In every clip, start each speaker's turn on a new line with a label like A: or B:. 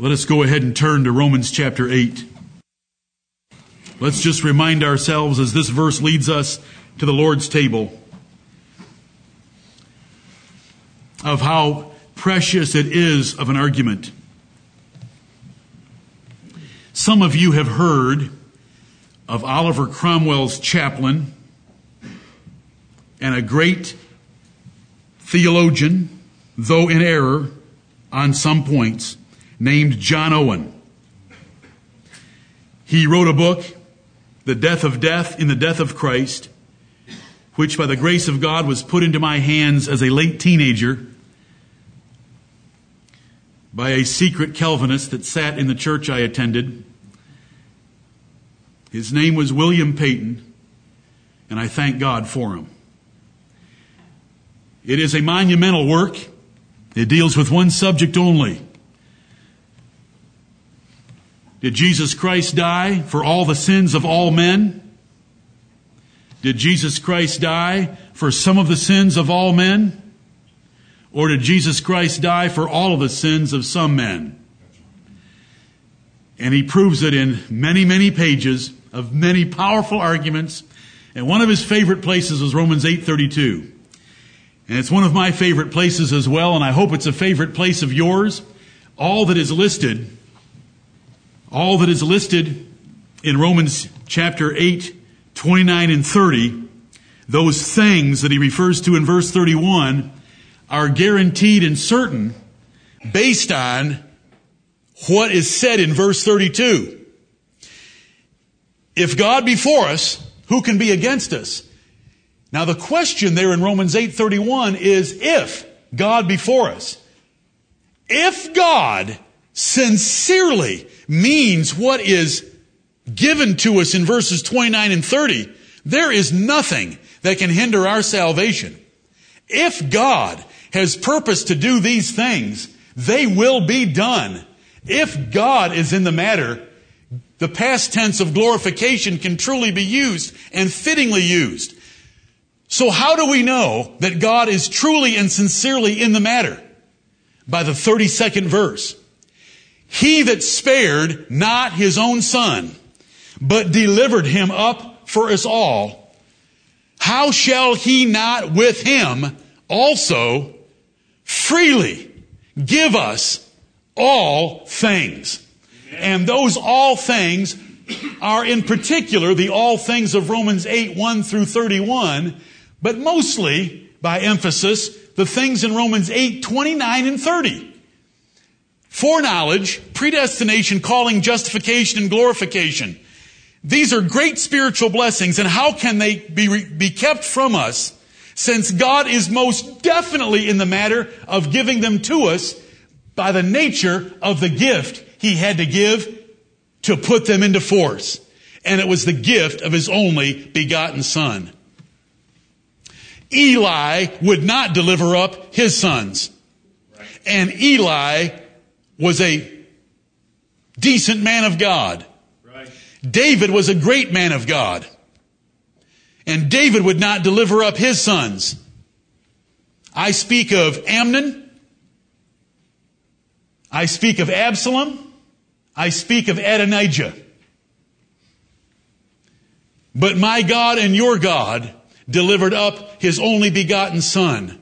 A: Let us go ahead and turn to Romans chapter 8. Let's just remind ourselves as this verse leads us to the Lord's table of how precious it is of an argument. Some of you have heard of Oliver Cromwell's chaplain and a great theologian, though in error on some points, named John Owen. He wrote a book, The Death of Death in the Death of Christ, which by the grace of God was put into my hands as a late teenager by a secret Calvinist that sat in the church I attended. His name was William Peyton, and I thank God for him. It is a monumental work. It deals with one subject only did Jesus Christ die for all the sins of all men? Did Jesus Christ die for some of the sins of all men? Or did Jesus Christ die for all of the sins of some men? And he proves it in many, many pages of many powerful arguments. And one of his favorite places is Romans 8:32. And it's one of my favorite places as well, and I hope it's a favorite place of yours. All that is listed all that is listed in Romans chapter 8, 29 and 30, those things that he refers to in verse 31 are guaranteed and certain based on what is said in verse 32. If God be for us, who can be against us? Now the question there in Romans 8:31 is if God be for us. If God sincerely means what is given to us in verses 29 and 30, there is nothing that can hinder our salvation. If God has purpose to do these things, they will be done. If God is in the matter, the past tense of glorification can truly be used and fittingly used. So how do we know that God is truly and sincerely in the matter? By the 32nd verse. He that spared not his own son, but delivered him up for us all, how shall he not with him also freely give us all things? And those all things are in particular the all things of Romans 8, 1 through 31, but mostly, by emphasis, the things in Romans 8, 29 and 30. Foreknowledge, predestination, calling, justification, and glorification. These are great spiritual blessings, and how can they be, be kept from us since God is most definitely in the matter of giving them to us by the nature of the gift He had to give to put them into force. And it was the gift of His only begotten Son. Eli would not deliver up his sons. And Eli was a decent man of God. Right. David was a great man of God. And David would not deliver up his sons. I speak of Amnon. I speak of Absalom. I speak of Adonijah. But my God and your God delivered up his only begotten son.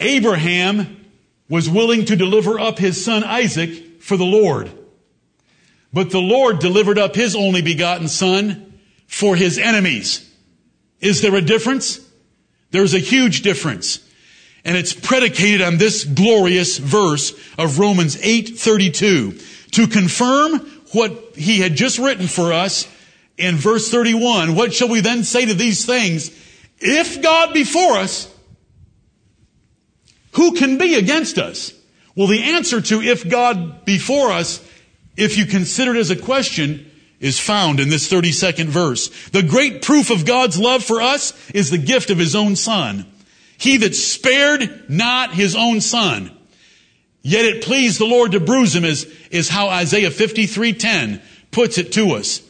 A: Abraham was willing to deliver up his son Isaac for the Lord. But the Lord delivered up his only begotten son for his enemies. Is there a difference? There's a huge difference. And it's predicated on this glorious verse of Romans 8:32 to confirm what he had just written for us in verse 31. What shall we then say to these things? If God be for us, who can be against us? Well, the answer to if God be for us, if you consider it as a question, is found in this 32nd verse. The great proof of God's love for us is the gift of his own son. He that spared not his own son, yet it pleased the Lord to bruise him is, is how Isaiah 53:10 puts it to us.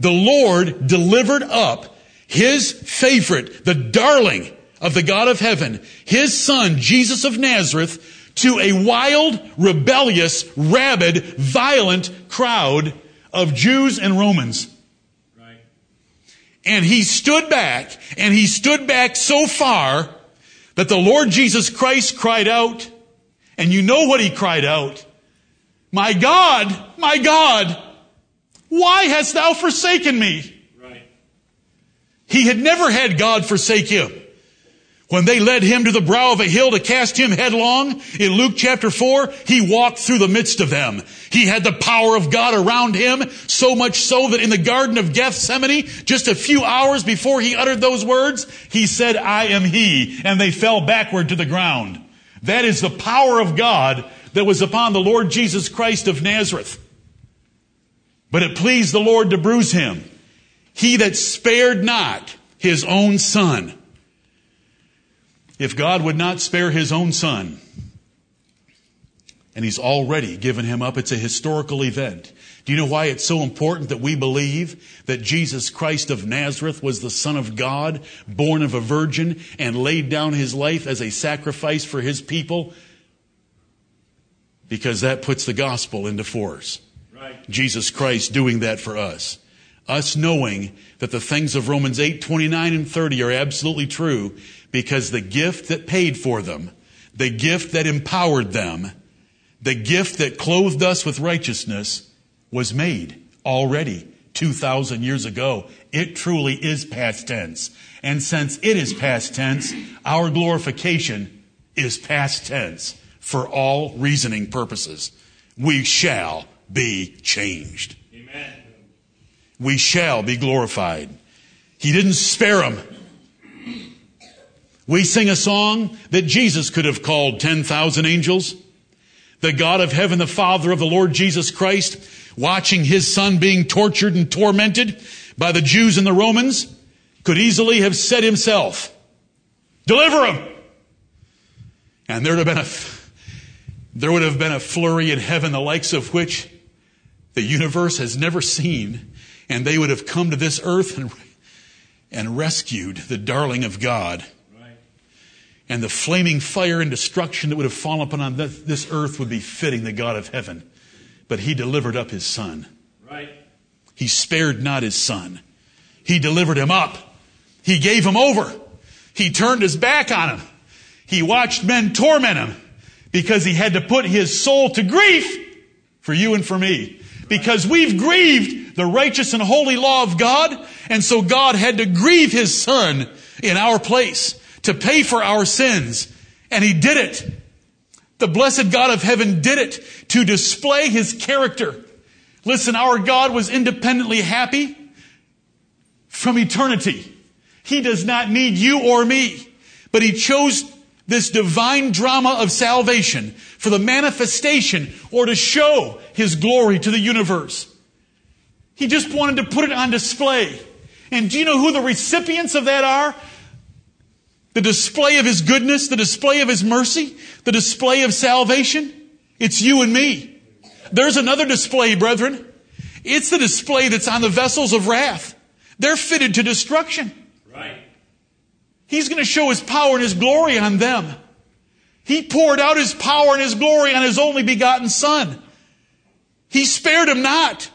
A: The Lord delivered up his favorite, the darling, of the God of heaven, his son, Jesus of Nazareth, to a wild, rebellious, rabid, violent crowd of Jews and Romans.
B: Right.
A: And he stood back, and he stood back so far that the Lord Jesus Christ cried out, and you know what he cried out. My God, my God, why hast thou forsaken me?
B: Right.
A: He had never had God forsake him. When they led him to the brow of a hill to cast him headlong, in Luke chapter 4, he walked through the midst of them. He had the power of God around him, so much so that in the Garden of Gethsemane, just a few hours before he uttered those words, he said, I am he, and they fell backward to the ground. That is the power of God that was upon the Lord Jesus Christ of Nazareth. But it pleased the Lord to bruise him. He that spared not his own son. If God would not spare his own son, and he's already given him up, it's a historical event. Do you know why it's so important that we believe that Jesus Christ of Nazareth was the Son of God, born of a virgin, and laid down his life as a sacrifice for his people? Because that puts the gospel into force.
B: Right.
A: Jesus Christ doing that for us. Us knowing that the things of Romans 8, 29 and 30 are absolutely true because the gift that paid for them, the gift that empowered them, the gift that clothed us with righteousness was made already 2,000 years ago. It truly is past tense. And since it is past tense, our glorification is past tense for all reasoning purposes. We shall be changed.
B: Amen.
A: We shall be glorified. He didn't spare them. We sing a song that Jesus could have called 10,000 angels. The God of heaven, the Father of the Lord Jesus Christ, watching his son being tortured and tormented by the Jews and the Romans, could easily have said himself, deliver him. And there would have been a, there would have been a flurry in heaven, the likes of which the universe has never seen. And they would have come to this earth and, and rescued the darling of God.
B: Right.
A: And the flaming fire and destruction that would have fallen upon this this earth would be fitting the God of heaven. But he delivered up his son.
B: Right.
A: He spared not his son. He delivered him up. He gave him over. He turned his back on him. He watched men torment him because he had to put his soul to grief for you and for me. Because we've grieved the righteous and holy law of God, and so God had to grieve his son in our place to pay for our sins. And he did it. The blessed God of heaven did it to display his character. Listen, our God was independently happy from eternity. He does not need you or me, but he chose this divine drama of salvation for the manifestation or to show his glory to the universe. He just wanted to put it on display. And do you know who the recipients of that are? The display of his goodness, the display of his mercy, the display of salvation. It's you and me. There's another display, brethren. It's the display that's on the vessels of wrath. They're fitted to destruction.
B: Right.
A: He's going to show his power and his glory on them. He poured out his power and his glory on his only begotten son. He spared him not.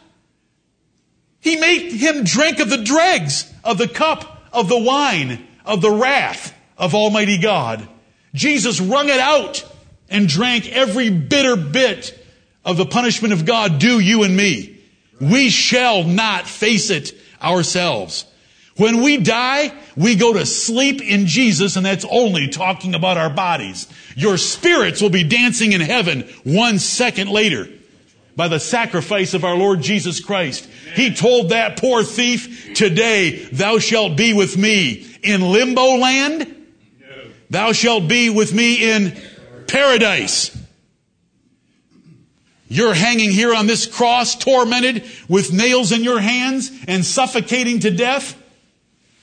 A: He made him drink of the dregs of the cup of the wine of the wrath of Almighty God. Jesus wrung it out and drank every bitter bit of the punishment of God due you and me. We shall not face it ourselves. When we die, we go to sleep in Jesus, and that's only talking about our bodies. Your spirits will be dancing in heaven one second later by the sacrifice of our Lord Jesus Christ. He told that poor thief, today thou shalt be with me in limbo land. Thou shalt be with me in paradise. You're hanging here on this cross, tormented with nails in your hands and suffocating to death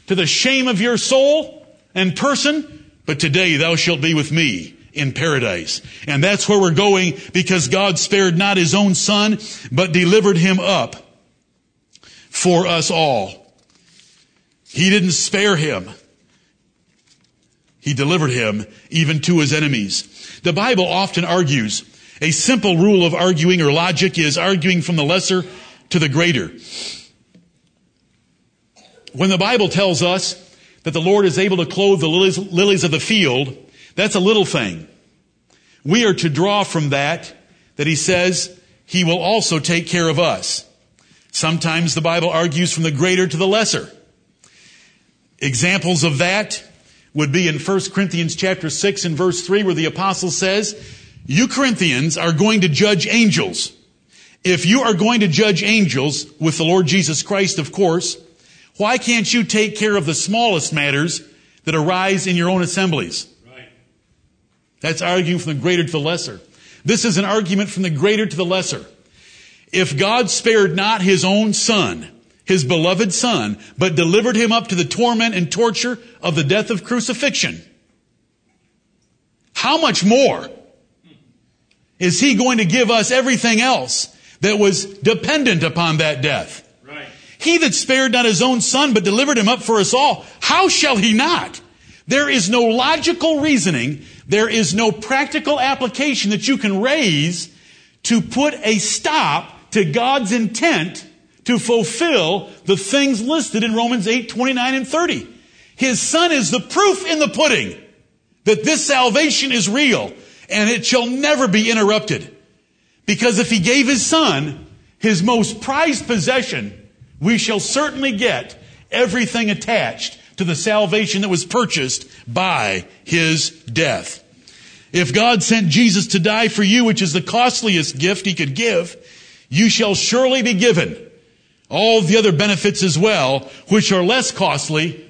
A: to the shame of your soul and person. But today thou shalt be with me in paradise. And that's where we're going because God spared not his own son, but delivered him up for us all. He didn't spare him. He delivered him even to his enemies. The Bible often argues. A simple rule of arguing or logic is arguing from the lesser to the greater. When the Bible tells us that the Lord is able to clothe the lilies, lilies of the field, that's a little thing. We are to draw from that that he says he will also take care of us. Sometimes the Bible argues from the greater to the lesser. Examples of that would be in 1 Corinthians chapter 6 and verse 3 where the apostle says, you Corinthians are going to judge angels. If you are going to judge angels with the Lord Jesus Christ, of course, why can't you take care of the smallest matters that arise in your own assemblies? That's arguing from the greater to the lesser. This is an argument from the greater to the lesser. If God spared not his own son, his beloved son, but delivered him up to the torment and torture of the death of crucifixion, how much more is he going to give us everything else that was dependent upon that death? Right. He that spared not his own son, but delivered him up for us all, how shall he not? There is no logical reasoning. There is no practical application that you can raise to put a stop to God's intent to fulfill the things listed in Romans 8, 29 and 30. His son is the proof in the pudding that this salvation is real and it shall never be interrupted. Because if he gave his son his most prized possession, we shall certainly get everything attached to the salvation that was purchased by his death. If God sent Jesus to die for you, which is the costliest gift he could give, you shall surely be given all the other benefits as well, which are less costly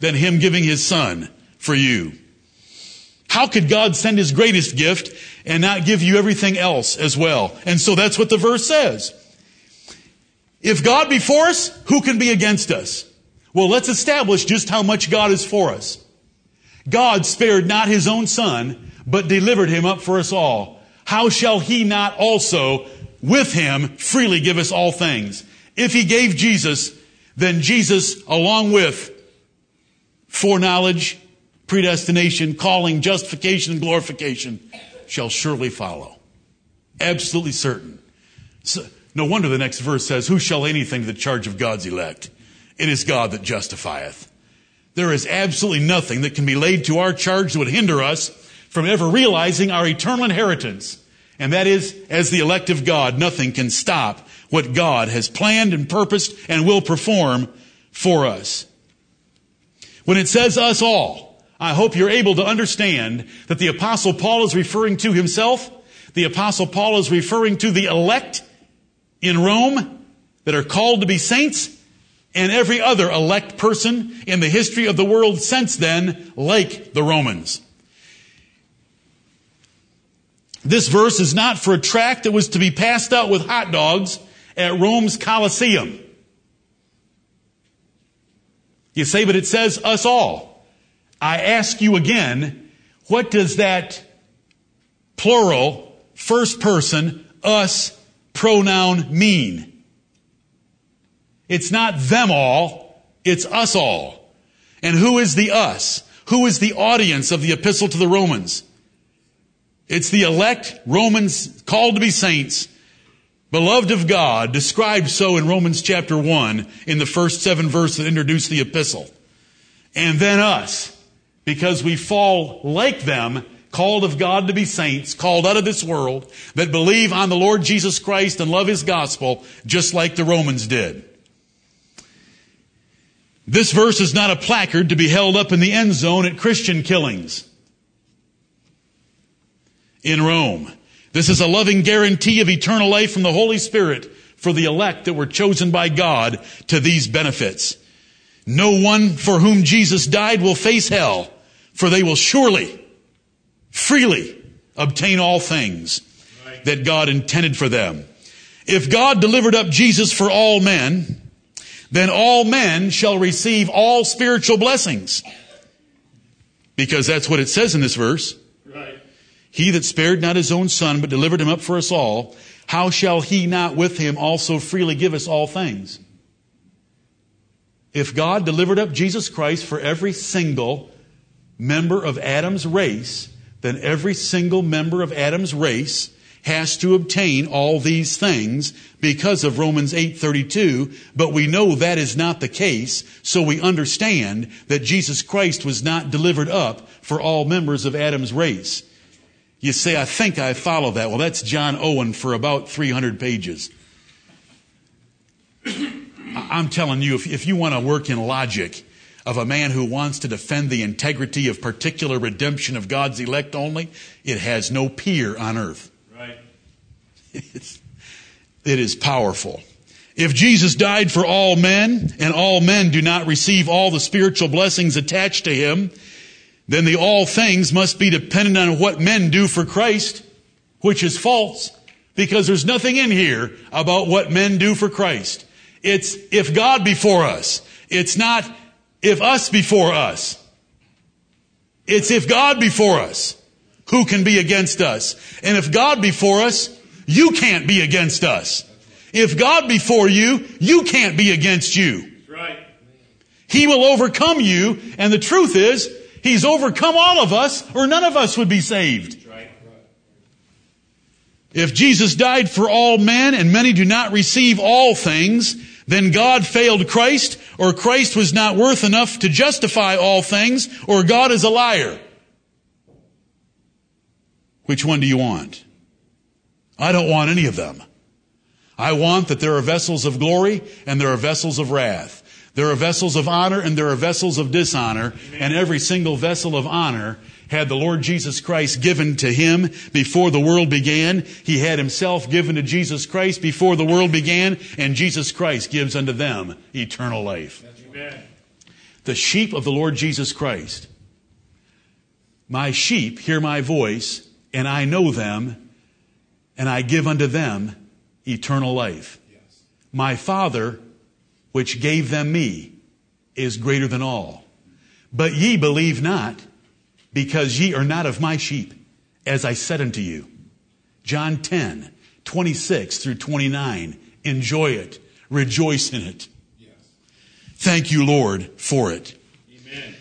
A: than him giving his son for you. How could God send his greatest gift and not give you everything else as well? And so that's what the verse says. If God be for us, who can be against us? Well, let's establish just how much God is for us. God spared not his own son, but delivered him up for us all. How shall he not also with him freely give us all things? If he gave Jesus, then Jesus along with foreknowledge, predestination, calling, justification, and glorification shall surely follow. Absolutely certain. So, no wonder the next verse says, Who shall anything to the charge of God's elect? It is God that justifieth. There is absolutely nothing that can be laid to our charge that would hinder us from ever realizing our eternal inheritance. And that is, as the elect of God, nothing can stop what God has planned and purposed and will perform for us. When it says us all, I hope you're able to understand that the apostle Paul is referring to himself. The apostle Paul is referring to the elect in Rome that are called to be saints and every other elect person in the history of the world since then, like the Romans. This verse is not for a tract that was to be passed out with hot dogs at Rome's Colosseum. You say, but it says us all. I ask you again, what does that plural, first person, us pronoun mean? It's not them all, it's us all. And who is the us? Who is the audience of the epistle to the Romans? It's the elect Romans called to be saints, beloved of God, described so in Romans chapter 1 in the first seven verses that introduce the epistle. And then us because we fall like them, called of God to be saints, called out of this world, that believe on the Lord Jesus Christ and love His gospel, just like the Romans did. This verse is not a placard to be held up in the end zone at Christian killings in Rome. This is a loving guarantee of eternal life from the Holy Spirit for the elect that were chosen by God to these benefits. No one for whom Jesus died will face hell, for they will surely, freely obtain all things that God intended for them. If God delivered up Jesus for all men, then all men shall receive all spiritual blessings. Because that's what it says in this verse. Right. He that spared not his own son, but delivered him up for us all, how shall he not with him also freely give us all things? If God delivered up Jesus Christ for every single member of Adam's race, then every single member of Adam's race has to obtain all these things because of Romans 8:32, but we know that is not the case, so we understand that Jesus Christ was not delivered up for all members of Adam's race. You say, I think I follow that. Well, that's John Owen for about 300 pages. I'm telling you, if, if you want to work in logic of a man who wants to defend the integrity of particular redemption of God's elect only, it has no peer on earth. It is powerful. If Jesus died for all men, and all men do not receive all the spiritual blessings attached to him, then the all things must be dependent on what men do for Christ, which is false, because there's nothing in here about what men do for Christ. It's if God before us. It's not if us before us. It's if God before us. Who can be against us? And if God before us, you can't be against us. If God before you, you can't be against you.
B: Right.
A: He will overcome you, and the truth is, He's overcome all of us, or none of us would be saved.
B: Right.
A: If Jesus died for all men, and many do not receive all things, then God failed Christ, or Christ was not worth enough to justify all things, or God is a liar. Which one do you want? I don't want any of them. I want that there are vessels of glory and there are vessels of wrath. There are vessels of honor and there are vessels of dishonor, and every single vessel of honor had the Lord Jesus Christ given to him before the world began. He had himself given to Jesus Christ before the world began, and Jesus Christ gives unto them eternal life.
B: Amen.
A: The sheep of the Lord Jesus Christ. My sheep hear my voice, and I know them, and I give unto them eternal life. My Father, which gave them me, is greater than all. But ye believe not, because ye are not of my sheep, as I said unto you. John 10, 26 through 29. Enjoy it. Rejoice in it. Thank you, Lord, for it.
B: Amen.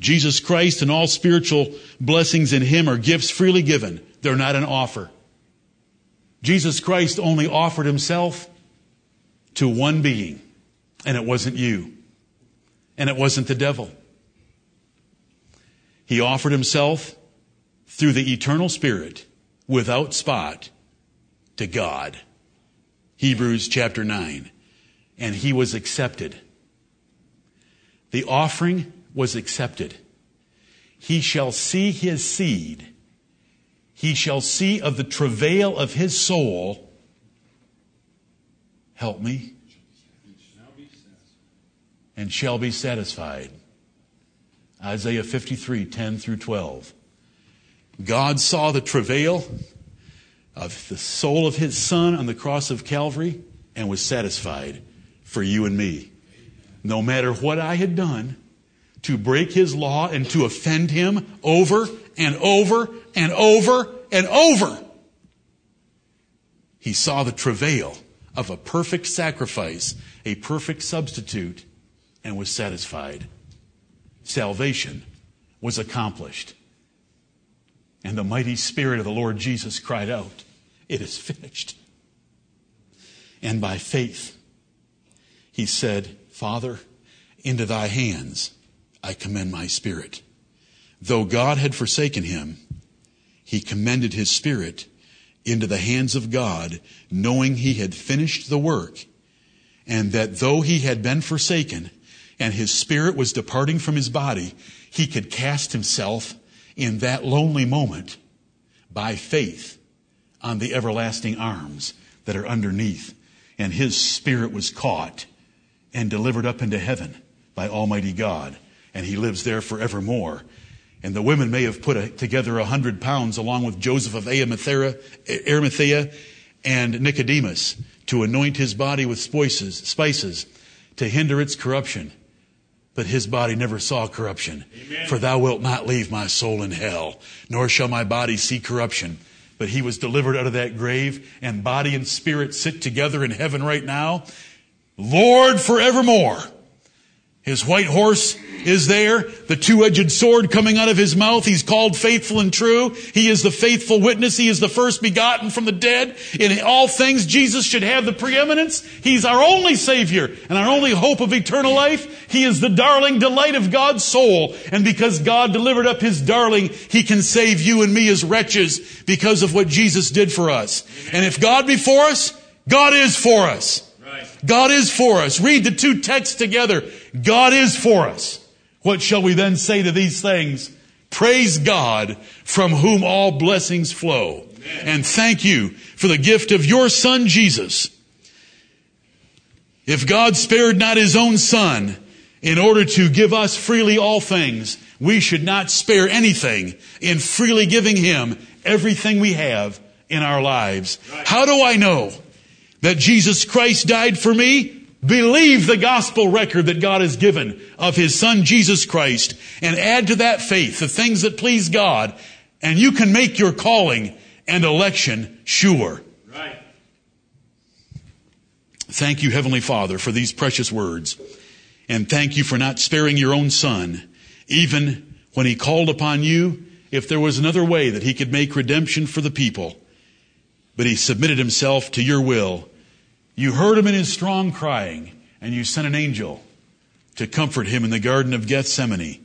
A: Jesus Christ and all spiritual blessings in Him are gifts freely given. They're not an offer. Jesus Christ only offered Himself to one being, and it wasn't you, and it wasn't the devil. He offered Himself through the eternal Spirit without spot to God. Hebrews chapter 9. And He was accepted. The offering was accepted. He shall see his seed. He shall see of the travail of his soul. Help me. And shall be satisfied. Isaiah 53, 10 through 12. God saw the travail of the soul of his son on the cross of Calvary and was satisfied for you and me. No matter what I had done, to break his law and to offend him over and over and over and over. He saw the travail of a perfect sacrifice, a perfect substitute, and was satisfied. Salvation was accomplished. And the mighty Spirit of the Lord Jesus cried out, It is finished. And by faith, he said, Father, into thy hands I commend my spirit. Though God had forsaken him, he commended his spirit into the hands of God, knowing he had finished the work, and that though he had been forsaken, and his spirit was departing from his body, he could cast himself in that lonely moment by faith on the everlasting arms that are underneath. And his spirit was caught and delivered up into heaven by Almighty God and he lives there forevermore. And the women may have put a, together a hundred pounds along with Joseph of Arimathea, Arimathea and Nicodemus to anoint his body with spices, spices to hinder its corruption. But his body never saw corruption.
B: Amen.
A: For thou wilt not leave my soul in hell, nor shall my body see corruption. But he was delivered out of that grave, and body and spirit sit together in heaven right now. Lord forevermore. His white horse is there, the two-edged sword coming out of his mouth. He's called faithful and true. He is the faithful witness. He is the first begotten from the dead. In all things, Jesus should have the preeminence. He's our only Savior and our only hope of eternal life. He is the darling delight of God's soul. And because God delivered up His darling, He can save you and me as wretches because of what Jesus did for us. And if God be for us, God is for us. God is for us. Read the two texts together. God is for us. What shall we then say to these things? Praise God from whom all blessings flow. Amen. And thank you for the gift of your son Jesus. If God spared not his own son in order to give us freely all things, we should not spare anything in freely giving him everything we have in our lives. Right. How do I know that Jesus Christ died for me? Believe the gospel record that God has given of His Son Jesus Christ and add to that faith the things that please God and you can make your calling and election sure. Right. Thank you, Heavenly Father, for these precious words. And thank you for not sparing your own Son, even when He called upon you, if there was another way that He could make redemption for the people. But He submitted Himself to your will you heard him in his strong crying, and you sent an angel to comfort him in the Garden of Gethsemane.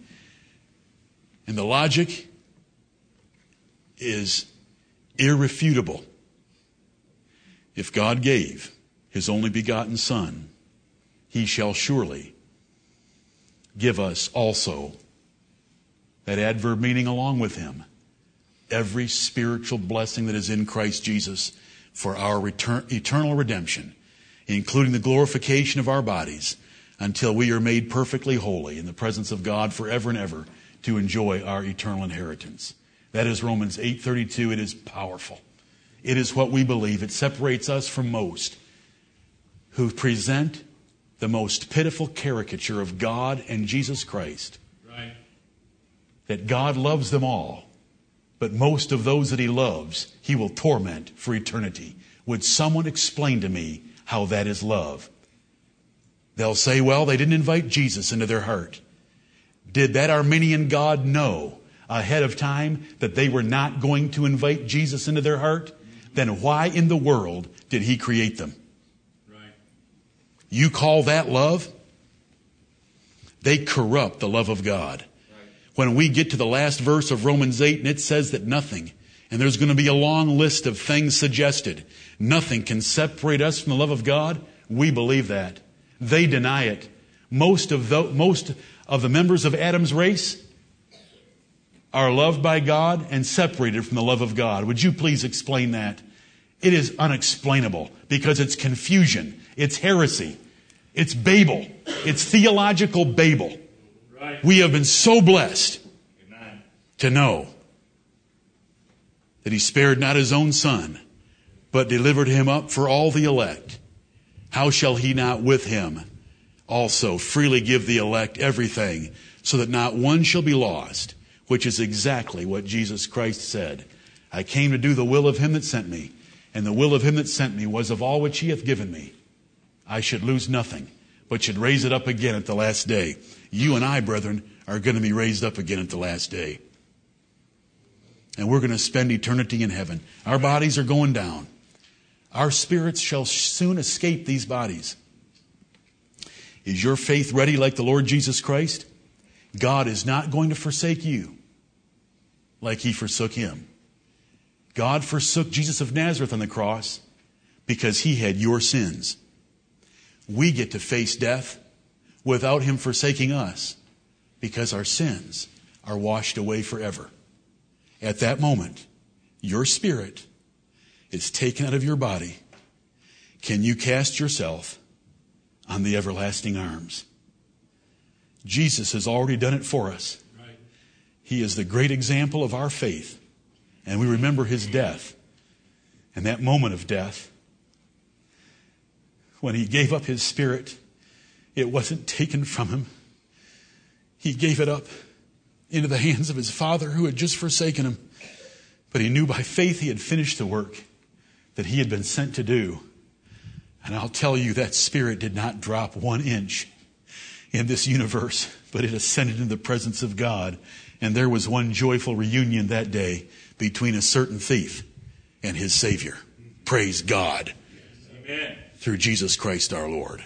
A: And the logic is irrefutable. If God gave his only begotten Son, he shall surely give us also that adverb meaning along with him every spiritual blessing that is in Christ Jesus for our eternal redemption including the glorification of our bodies, until we are made perfectly holy in the presence of God forever and ever to enjoy our eternal inheritance. That is Romans 8:32. It is powerful. It is what we believe. It separates us from most who present the most pitiful caricature of God and Jesus Christ. Right. That God loves them all, but most of those that he loves, he will torment for eternity. Would someone explain to me how that is love. They'll say, well, they didn't invite Jesus into their heart. Did that Arminian God know ahead of time that they were not going to invite Jesus into their heart? Then why in the world did he create them? Right. You call that love? They corrupt the love of God. Right. When we get to the last verse of Romans 8 and it says that nothing, and there's going to be a long list of things suggested. Nothing can separate us from the love of God. We believe that. They deny it. Most of the, most of the members of Adam's race are loved by God and separated from the love of God. Would you please explain that? It is unexplainable because it's confusion. It's heresy. It's Babel. It's theological Babel. Right. We have been so blessed Amen. to know that he spared not his own son, but delivered him up for all the elect. How shall he not with him also freely give the elect everything so that not one shall be lost, which is exactly what Jesus Christ said. I came to do the will of him that sent me, and the will of him that sent me was of all which he hath given me. I should lose nothing, but should raise it up again at the last day. You and I, brethren, are going to be raised up again at the last day and we're going to spend eternity in heaven. Our bodies are going down. Our spirits shall soon escape these bodies. Is your faith ready like the Lord Jesus Christ? God is not going to forsake you like he forsook him. God forsook Jesus of Nazareth on the cross because he had your sins. We get to face death without him forsaking us because our sins are washed away forever. At that moment, your spirit is taken out of your body. Can you cast yourself on the everlasting arms? Jesus has already done it for us. He is the great example of our faith. And we remember his death. And that moment of death, when he gave up his spirit, it wasn't taken from him. He gave it up into the hands of his father who had just forsaken him. But he knew by faith he had finished the work that he had been sent to do. And I'll tell you, that spirit did not drop one inch. in this universe, but it ascended into the presence of God. And there was one joyful reunion that day between a certain thief and his Savior. Praise God.
B: Amen.
A: Through Jesus Christ our Lord.